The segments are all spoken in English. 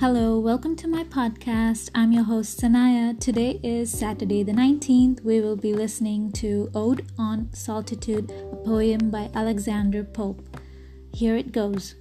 Hello, welcome to my podcast. I'm your host Sanaya. Today is Saturday the 19th. We will be listening to Ode on Solitude, a poem by Alexander Pope. Here it goes.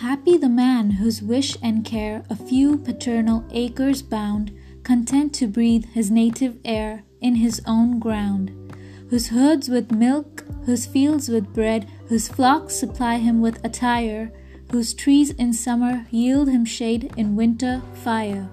Happy the man whose wish and care a few paternal acres bound, content to breathe his native air in his own ground, whose herds with milk, whose fields with bread, whose flocks supply him with attire whose trees in summer yield him shade, in winter fire.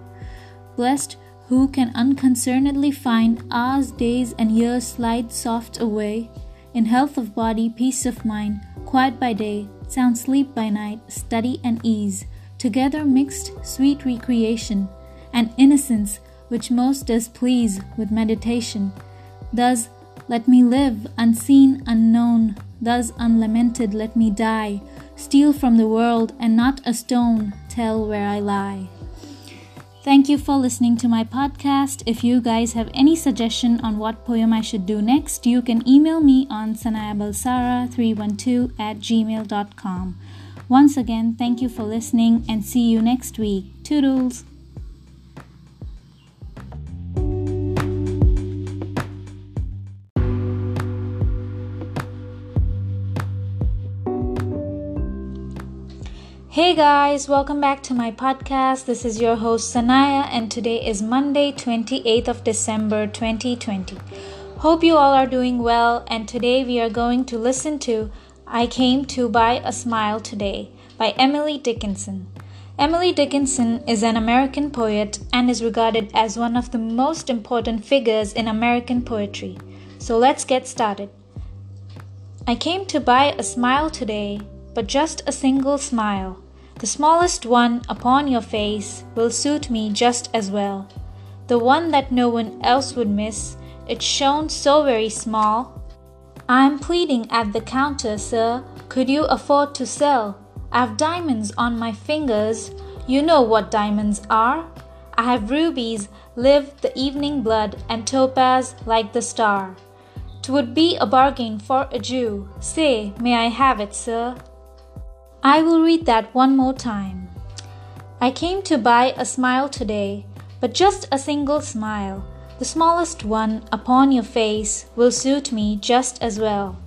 Blessed who can unconcernedly find hours, days, and years slide soft away, in health of body, peace of mind, quiet by day, sound sleep by night, study and ease, together mixed sweet recreation, and innocence which most does please with meditation. Thus let me live, unseen, unknown, thus unlamented let me die steal from the world, and not a stone tell where I lie. Thank you for listening to my podcast. If you guys have any suggestion on what poem I should do next, you can email me on sanayabalsara312 at gmail.com. Once again, thank you for listening and see you next week. Toodles! Hey guys, welcome back to my podcast. This is your host Sanaya, and today is Monday, 28th of December 2020. Hope you all are doing well, and today we are going to listen to I Came to Buy a Smile Today by Emily Dickinson. Emily Dickinson is an American poet and is regarded as one of the most important figures in American poetry. So let's get started. I came to buy a smile today, but just a single smile. The smallest one upon your face will suit me just as well. The one that no one else would miss, it shone so very small. I'm pleading at the counter, sir. Could you afford to sell? I've diamonds on my fingers. You know what diamonds are. I have rubies, live the evening blood, and topaz like the star. Twould be a bargain for a Jew. Say, may I have it, sir? I will read that one more time. I came to buy a smile today, but just a single smile. The smallest one upon your face will suit me just as well.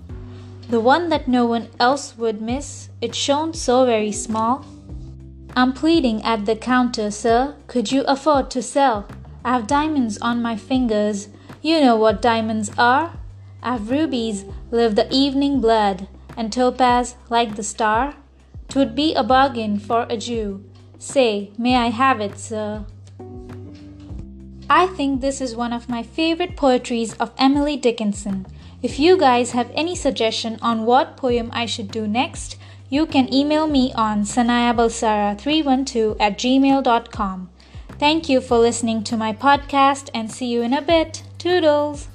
The one that no one else would miss, it shone so very small. I'm pleading at the counter, sir. Could you afford to sell? I've diamonds on my fingers. You know what diamonds are. I've rubies, live the evening blood, and topaz like the star. 'Twould be a bargain for a Jew. Say, may I have it, sir? I think this is one of my favorite poetries of Emily Dickinson. If you guys have any suggestion on what poem I should do next, you can email me on sanayabalsara312 at gmail.com. Thank you for listening to my podcast and see you in a bit. Toodles!